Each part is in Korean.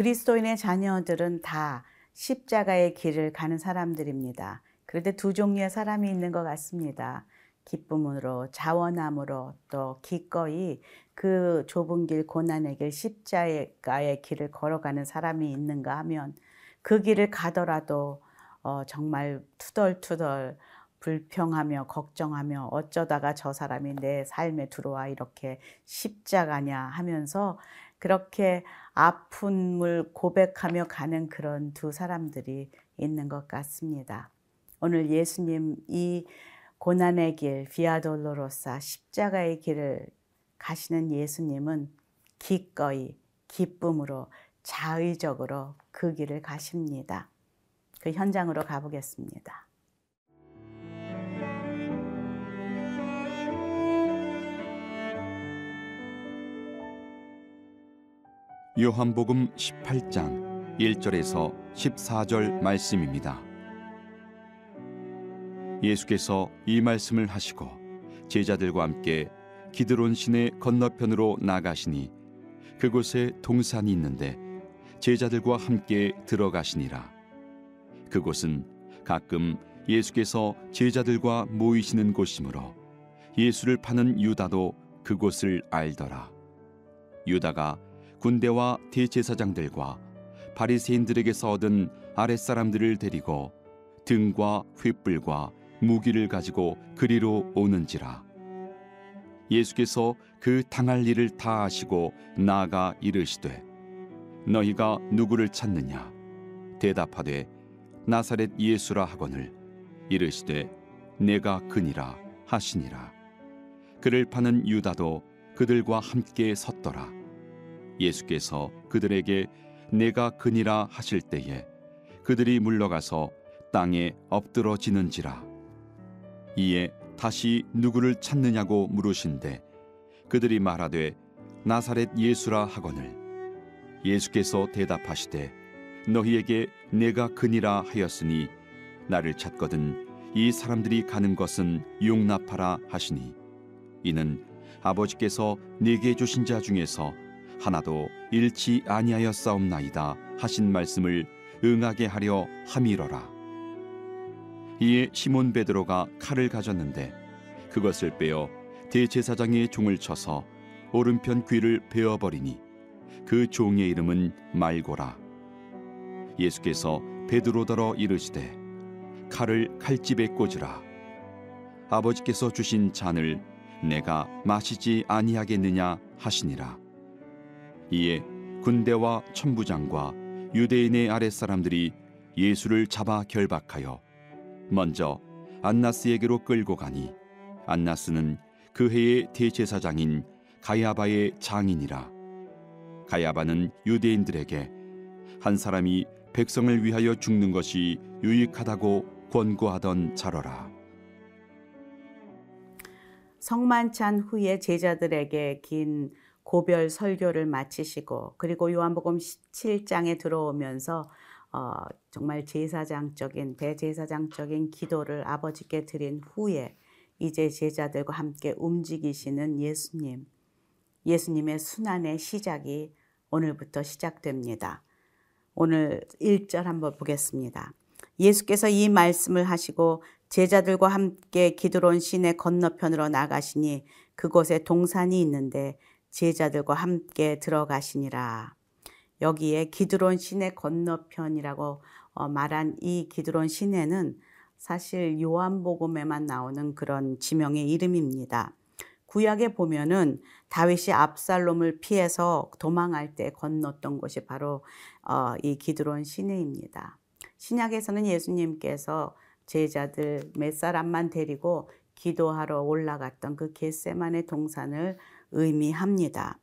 그리스도인의 자녀들은 다 십자가의 길을 가는 사람들입니다. 그런데 두 종류의 사람이 있는 것 같습니다. 기쁨으로, 자원함으로, 또 기꺼이 그 좁은 길, 고난의 길, 십자가의 길을 걸어가는 사람이 있는가 하면 그 길을 가더라도 어, 정말 투덜투덜 불평하며 걱정하며 어쩌다가 저 사람이 내 삶에 들어와 이렇게 십자가냐 하면서 그렇게 아픔을 고백하며 가는 그런 두 사람들이 있는 것 같습니다. 오늘 예수님 이 고난의 길, 비아돌로로사 십자가의 길을 가시는 예수님은 기꺼이 기쁨으로 자의적으로 그 길을 가십니다. 그 현장으로 가보겠습니다. 요한복음 18장 1절에서 14절 말씀입니다. 예수께서 이 말씀을 하시고 제자들과 함께 기드론 시내 건너편으로 나가시니 그곳에 동산이 있는데 제자들과 함께 들어가시니라. 그곳은 가끔 예수께서 제자들과 모이시는 곳이므로 예수를 파는 유다도 그곳을 알더라. 유다가 군대와 대제사장들과 바리새인들에게서 얻은 아랫사람들을 데리고 등과 횃불과 무기를 가지고 그리로 오는지라. 예수께서 그 당할 일을 다 아시고 나아가 이르시되 너희가 누구를 찾느냐? 대답하되 나사렛 예수라 하거늘. 이르시되 내가 그니라 하시니라. 그를 파는 유다도 그들과 함께 섰더라 예수께서 그들에게 내가 그니라 하실 때에 그들이 물러가서 땅에 엎드러지는지라. 이에 다시 누구를 찾느냐고 물으신데 그들이 말하되 나사렛 예수라 하거늘. 예수께서 대답하시되 너희에게 내가 그니라 하였으니 나를 찾거든 이 사람들이 가는 것은 용납하라 하시니. 이는 아버지께서 네게 주신 자 중에서 하나도 잃지 아니하였사옵나이다 하신 말씀을 응하게 하려 함이러라. 이에 시몬 베드로가 칼을 가졌는데 그것을 빼어 대제사장의 종을 쳐서 오른편 귀를 베어 버리니 그 종의 이름은 말고라. 예수께서 베드로더러 이르시되 칼을 칼집에 꽂으라. 아버지께서 주신 잔을 내가 마시지 아니하겠느냐 하시니라. 이에 군대와 천부장과 유대인의 아랫사람들이 예수를 잡아 결박하여 먼저 안나스에게로 끌고 가니 안나스는 그 해의 대제사장인 가야바의 장인이라. 가야바는 유대인들에게 한 사람이 백성을 위하여 죽는 것이 유익하다고 권고하던 자러라. 성만찬 후에 제자들에게 긴 고별 설교를 마치시고 그리고 요한복음 17장에 들어오면서 어, 정말 제사장적인 대제사장적인 기도를 아버지께 드린 후에 이제 제자들과 함께 움직이시는 예수님. 예수님의 순환의 시작이 오늘부터 시작됩니다. 오늘 1절 한번 보겠습니다. 예수께서 이 말씀을 하시고 제자들과 함께 기드론 시내 건너편으로 나가시니 그곳에 동산이 있는데 제자들과 함께 들어가시니라. 여기에 기드론 시내 건너편이라고 어, 말한 이 기드론 시내는 사실 요한복음에만 나오는 그런 지명의 이름입니다. 구약에 보면은 다윗이 압살롬을 피해서 도망할 때 건넜던 곳이 바로 어, 이 기드론 시내입니다. 신약에서는 예수님께서 제자들 몇 사람만 데리고 기도하러 올라갔던 그 겟세만의 동산을 의미합니다.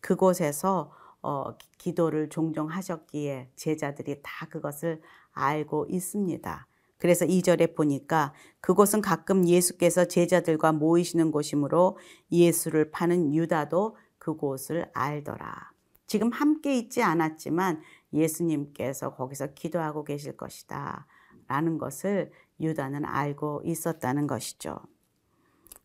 그곳에서 어, 기도를 종종 하셨기에 제자들이 다 그것을 알고 있습니다. 그래서 2절에 보니까 그곳은 가끔 예수께서 제자들과 모이시는 곳이므로 예수를 파는 유다도 그곳을 알더라. 지금 함께 있지 않았지만 예수님께서 거기서 기도하고 계실 것이다. 라는 것을 유다는 알고 있었다는 것이죠.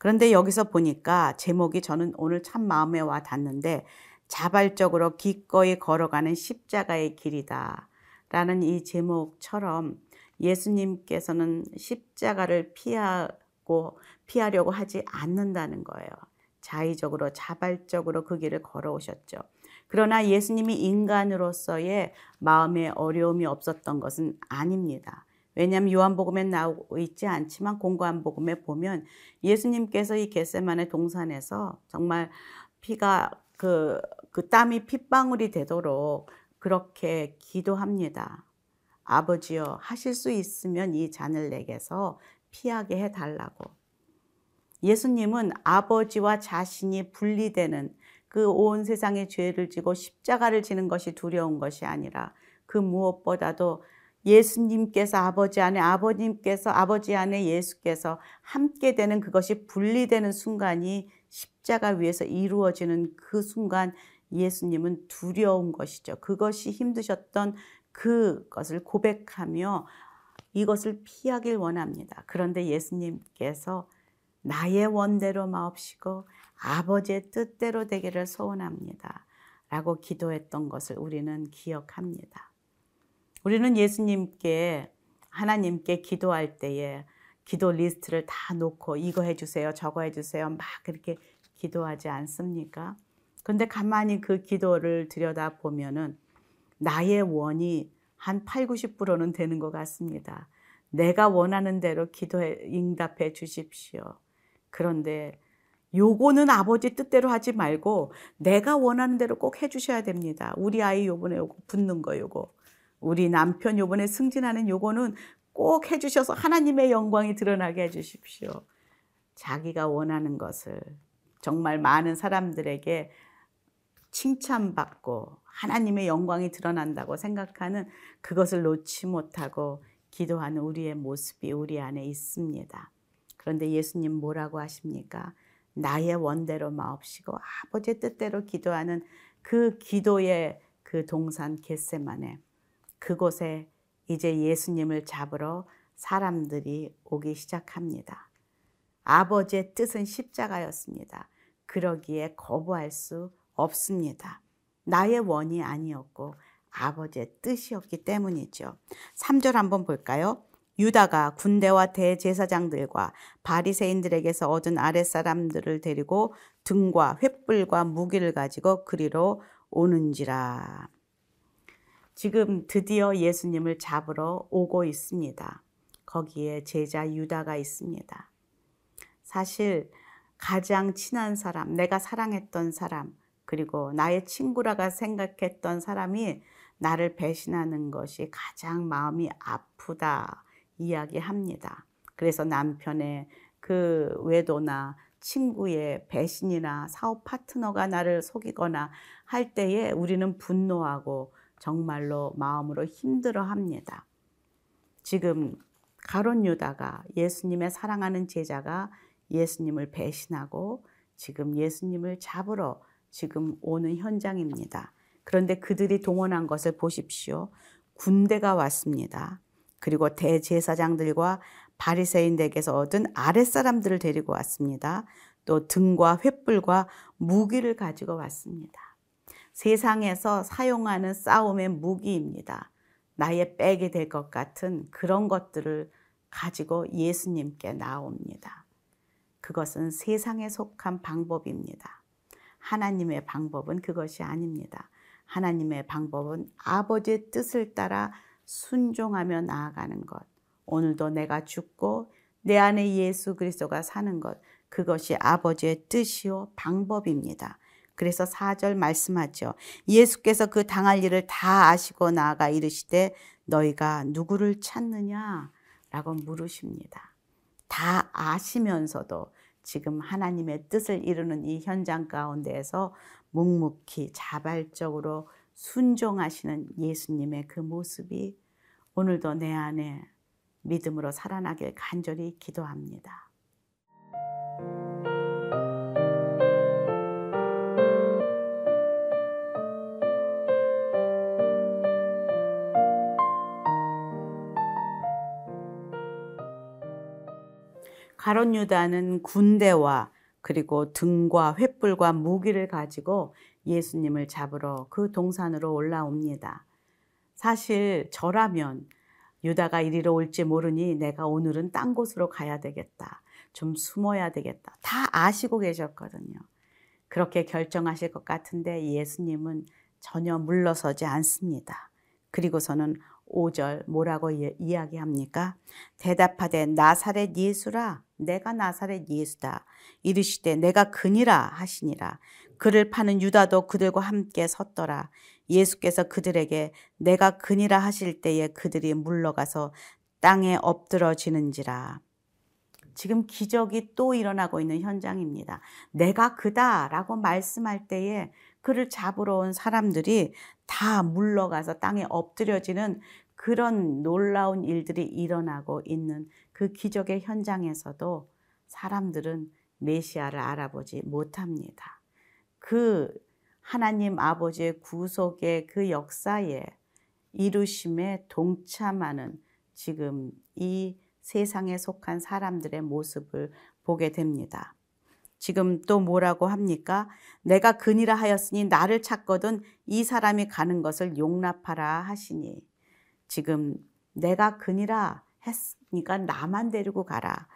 그런데 여기서 보니까 제목이 저는 오늘 참 마음에 와 닿는데 자발적으로 기꺼이 걸어가는 십자가의 길이다. 라는 이 제목처럼 예수님께서는 십자가를 피하고 피하려고 하지 않는다는 거예요. 자의적으로 자발적으로 그 길을 걸어오셨죠. 그러나 예수님이 인간으로서의 마음에 어려움이 없었던 것은 아닙니다. 왜냐하면 요한복음에 나오고 있지 않지만 공고한 복음에 보면 예수님께서 이 겟세만의 동산에서 정말 피가 그, 그 땀이 핏방울이 되도록 그렇게 기도합니다. 아버지여 하실 수 있으면 이 잔을 내게서 피하게 해달라고. 예수님은 아버지와 자신이 분리되는 그 온 세상의 죄를 지고 십자가를 지는 것이 두려운 것이 아니라 그 무엇보다도 예수님께서 아버지 안에 아버님께서 아버지 안에 예수께서 함께 되는 그것이 분리되는 순간이 십자가 위에서 이루어지는 그 순간 예수님은 두려운 것이죠. 그것이 힘드셨던 그것을 고백하며 이것을 피하길 원합니다. 그런데 예수님께서 나의 원대로 마옵시고 아버지의 뜻대로 되기를 소원합니다. 라고 기도했던 것을 우리는 기억합니다. 우리는 예수님께 하나님께 기도할 때에 기도 리스트를 다 놓고 이거 해주세요, 저거 해주세요, 막 그렇게 기도하지 않습니까? 근데 가만히 그 기도를 들여다 보면은 나의 원이 한 8, 90%는 되는 것 같습니다. 내가 원하는 대로 기도해 응답해 주십시오. 그런데 요거는 아버지 뜻대로 하지 말고 내가 원하는 대로 꼭 해주셔야 됩니다. 우리 아이 요번에 요거 붙는 거 요거. 우리 남편 요번에 승진하는 요거는 꼭 해주셔서 하나님의 영광이 드러나게 해주십시오. 자기가 원하는 것을 정말 많은 사람들에게 칭찬받고 하나님의 영광이 드러난다고 생각하는 그것을 놓지 못하고 기도하는 우리의 모습이 우리 안에 있습니다. 그런데 예수님 뭐라고 하십니까? 나의 원대로 마옵시고 아버지의 뜻대로 기도하는 그 기도의 그 동산 겟세만에 그곳에 이제 예수님을 잡으러 사람들이 오기 시작합니다. 아버지의 뜻은 십자가였습니다. 그러기에 거부할 수 없습니다. 나의 원이 아니었고 아버지의 뜻이었기 때문이죠. 3절 한번 볼까요? 유다가 군대와 대제사장들과 바리새인들에게서 얻은 아랫사람들을 데리고 등과 횃불과 무기를 가지고 그리로 오는지라. 지금 드디어 예수님을 잡으러 오고 있습니다. 거기에 제자 유다가 있습니다. 사실 가장 친한 사람, 내가 사랑했던 사람, 그리고 나의 친구라가 생각했던 사람이 나를 배신하는 것이 가장 마음이 아프다 이야기합니다. 그래서 남편의 그 외도나 친구의 배신이나 사업 파트너가 나를 속이거나 할 때에 우리는 분노하고 정말로 마음으로 힘들어 합니다. 지금 가론 유다가 예수님의 사랑하는 제자가 예수님을 배신하고 지금 예수님을 잡으러 지금 오는 현장입니다. 그런데 그들이 동원한 것을 보십시오. 군대가 왔습니다. 그리고 대제사장들과 바리새인들에게서 얻은 아랫사람들을 데리고 왔습니다. 또 등과 횃불과 무기를 가지고 왔습니다. 세상에서 사용하는 싸움의 무기입니다. 나의 빼게 될것 같은 그런 것들을 가지고 예수님께 나옵니다. 그것은 세상에 속한 방법입니다. 하나님의 방법은 그것이 아닙니다. 하나님의 방법은 아버지의 뜻을 따라 순종하며 나아가는 것. 오늘도 내가 죽고 내 안에 예수 그리스도가 사는 것. 그것이 아버지의 뜻이요 방법입니다. 그래서 4절 말씀하죠. 예수께서 그 당할 일을 다 아시고 나아가 이르시되 너희가 누구를 찾느냐? 라고 물으십니다. 다 아시면서도 지금 하나님의 뜻을 이루는 이 현장 가운데에서 묵묵히 자발적으로 순종하시는 예수님의 그 모습이 오늘도 내 안에 믿음으로 살아나길 간절히 기도합니다. 가론 유다는 군대와 그리고 등과 횃불과 무기를 가지고 예수님을 잡으러 그 동산으로 올라옵니다. 사실 저라면 유다가 이리로 올지 모르니 내가 오늘은 딴 곳으로 가야 되겠다. 좀 숨어야 되겠다. 다 아시고 계셨거든요. 그렇게 결정하실 것 같은데 예수님은 전혀 물러서지 않습니다. 그리고서는 5절 뭐라고 이야기합니까? 대답하되 나사렛 예수라 내가 나사렛 예수다. 이르시되 내가 그니라 하시니라. 그를 파는 유다도 그들과 함께 섰더라. 예수께서 그들에게 내가 그니라 하실 때에 그들이 물러가서 땅에 엎드러지는지라. 지금 기적이 또 일어나고 있는 현장입니다. 내가 그다라고 말씀할 때에 그를 잡으러 온 사람들이 다 물러가서 땅에 엎드려지는 그런 놀라운 일들이 일어나고 있는 그 기적의 현장에서도 사람들은 메시아를 알아보지 못합니다. 그 하나님 아버지의 구속의 그 역사에 이루심에 동참하는 지금 이 세상에 속한 사람들의 모습을 보게 됩니다. 지금 또 뭐라고 합니까? 내가 그니라 하였으니 나를 찾거든 이 사람이 가는 것을 용납하라 하시니 지금 내가 그니라 했으니까 나만 데리고 가라.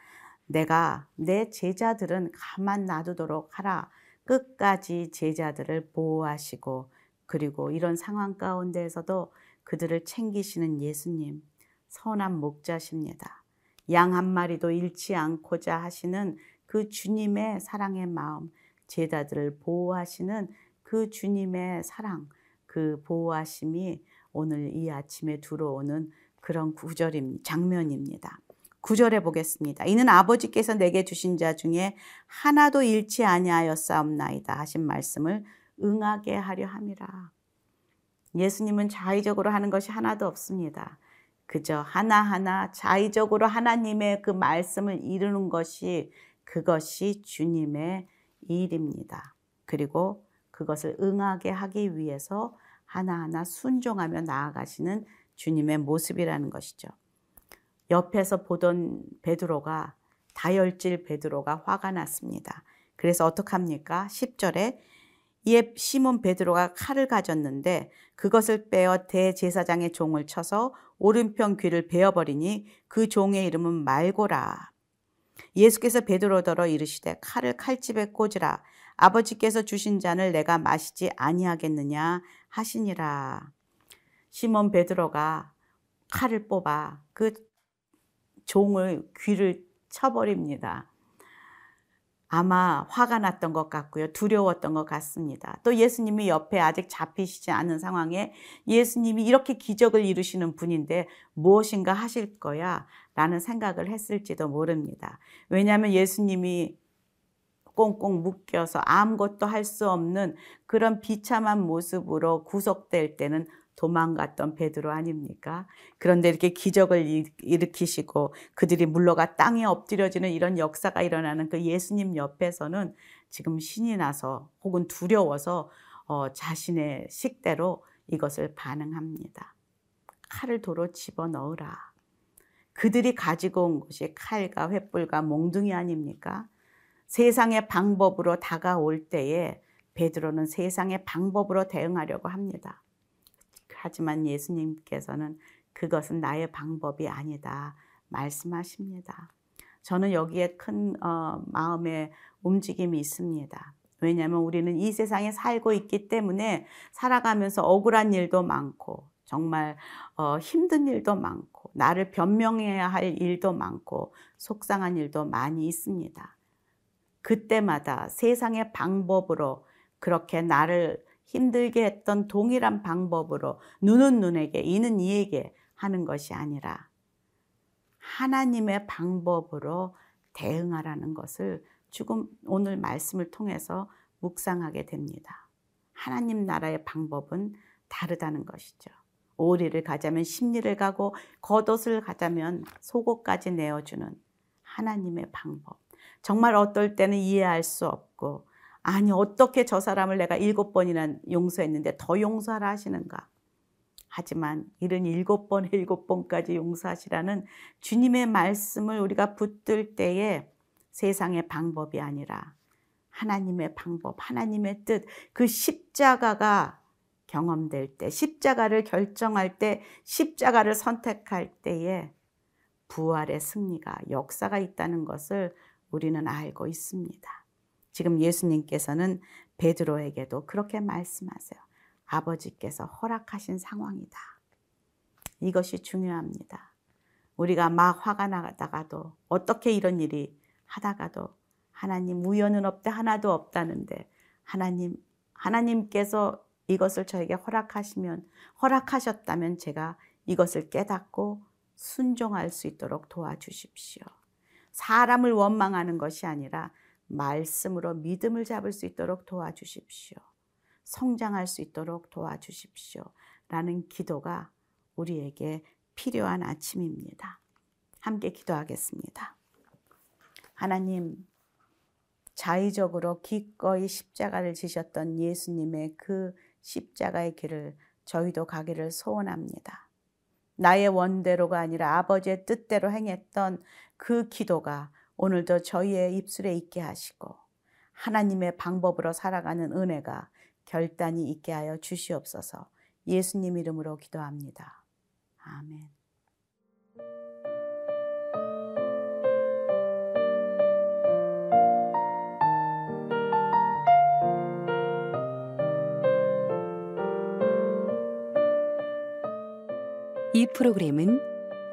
내가 내 제자들은 가만 놔두도록 하라. 끝까지 제자들을 보호하시고 그리고 이런 상황 가운데에서도 그들을 챙기시는 예수님 선한 목자십니다. 양 한 마리도 잃지 않고자 하시는 그 주님의 사랑의 마음, 제자들을 보호하시는 그 주님의 사랑, 그 보호하심이 오늘 이 아침에 들어오는 그런 구절임 장면입니다. 구절에 보겠습니다. 이는 아버지께서 내게 주신 자 중에 하나도 잃지 아니하였사옵나이다 하신 말씀을 응하게 하려 함이라. 예수님은 자의적으로 하는 것이 하나도 없습니다. 그저 하나하나 자의적으로 하나님의 그 말씀을 이루는 것이 그것이 주님의 일입니다. 그리고 그것을 응하게 하기 위해서 하나하나 순종하며 나아가시는 주님의 모습이라는 것이죠. 옆에서 보던 베드로가 다혈질 베드로가 화가 났습니다. 그래서 어떡합니까? 10절에 이에 시몬 베드로가 칼을 가졌는데 그것을 빼어 대제사장의 종을 쳐서 오른편 귀를 베어버리니 그 종의 이름은 말고라. 예수께서 베드로더러 이르시되 칼을 칼집에 꽂으라. 아버지께서 주신 잔을 내가 마시지 아니하겠느냐 하시니라. 시몬 베드로가 칼을 뽑아 그 종을 귀를 쳐버립니다. 아마 화가 났던 것 같고요. 두려웠던 것 같습니다. 또 예수님이 옆에 아직 잡히시지 않은 상황에 예수님이 이렇게 기적을 이루시는 분인데 무엇인가 하실 거야 라는 생각을 했을지도 모릅니다. 왜냐하면 예수님이 꽁꽁 묶여서 아무것도 할 수 없는 그런 비참한 모습으로 구속될 때는 도망갔던 베드로 아닙니까? 그런데 이렇게 기적을 일으키시고 그들이 물러가 땅에 엎드려지는 이런 역사가 일어나는 그 예수님 옆에서는 지금 신이 나서 혹은 두려워서 어, 자신의 식대로 이것을 반응합니다. 칼을 도로 집어 넣으라. 그들이 가지고 온 것이 칼과 횃불과 몽둥이 아닙니까? 세상의 방법으로 다가올 때에 베드로는 세상의 방법으로 대응하려고 합니다. 하지만 예수님께서는 그것은 나의 방법이 아니다 말씀하십니다. 저는 여기에 큰 어, 마음의 움직임이 있습니다. 왜냐하면 우리는 이 세상에 살고 있기 때문에 살아가면서 억울한 일도 많고 정말 어, 힘든 일도 많고 나를 변명해야 할 일도 많고 속상한 일도 많이 있습니다. 그때마다 세상의 방법으로 그렇게 나를 힘들게 했던 동일한 방법으로 눈은 눈에게 이는 이에게 하는 것이 아니라 하나님의 방법으로 대응하라는 것을 지금 오늘 말씀을 통해서 묵상하게 됩니다. 하나님 나라의 방법은 다르다는 것이죠. 오리를 가자면 심리를 가고 겉옷을 가자면 속옷까지 내어주는 하나님의 방법. 정말 어떨 때는 이해할 수 없고 아니 어떻게 저 사람을 내가 일곱 번이나 용서했는데 더 용서하라 하시는가? 하지만 이른 일곱 번, 일곱 번까지 용서하시라는 주님의 말씀을 우리가 붙들 때에 세상의 방법이 아니라 하나님의 방법, 하나님의 뜻, 그 십자가가 경험될 때, 십자가를 결정할 때, 십자가를 선택할 때에 부활의 승리가, 역사가 있다는 것을 우리는 알고 있습니다. 지금 예수님께서는 베드로에게도 그렇게 말씀하세요. 아버지께서 허락하신 상황이다. 이것이 중요합니다. 우리가 막 화가 나다가도 어떻게 이런 일이 하다가도 하나님 우연은 없대 하나도 없다는데 하나님 하나님께서 이것을 저에게 허락하시면 허락하셨다면 제가 이것을 깨닫고 순종할 수 있도록 도와주십시오. 사람을 원망하는 것이 아니라 말씀으로 믿음을 잡을 수 있도록 도와주십시오. 성장할 수 있도록 도와주십시오. 라는 기도가 우리에게 필요한 아침입니다. 함께 기도하겠습니다. 하나님, 자의적으로 기꺼이 십자가를 지셨던 예수님의 그 십자가의 길을 저희도 가기를 소원합니다. 나의 원대로가 아니라 아버지의 뜻대로 행했던 그 기도가 오늘도 저희의 입술에 있게 하시고 하나님의 방법으로 살아가는 은혜가 결단이 있게 하여 주시옵소서 예수님 이름으로 기도합니다. 아멘. 이 프로그램은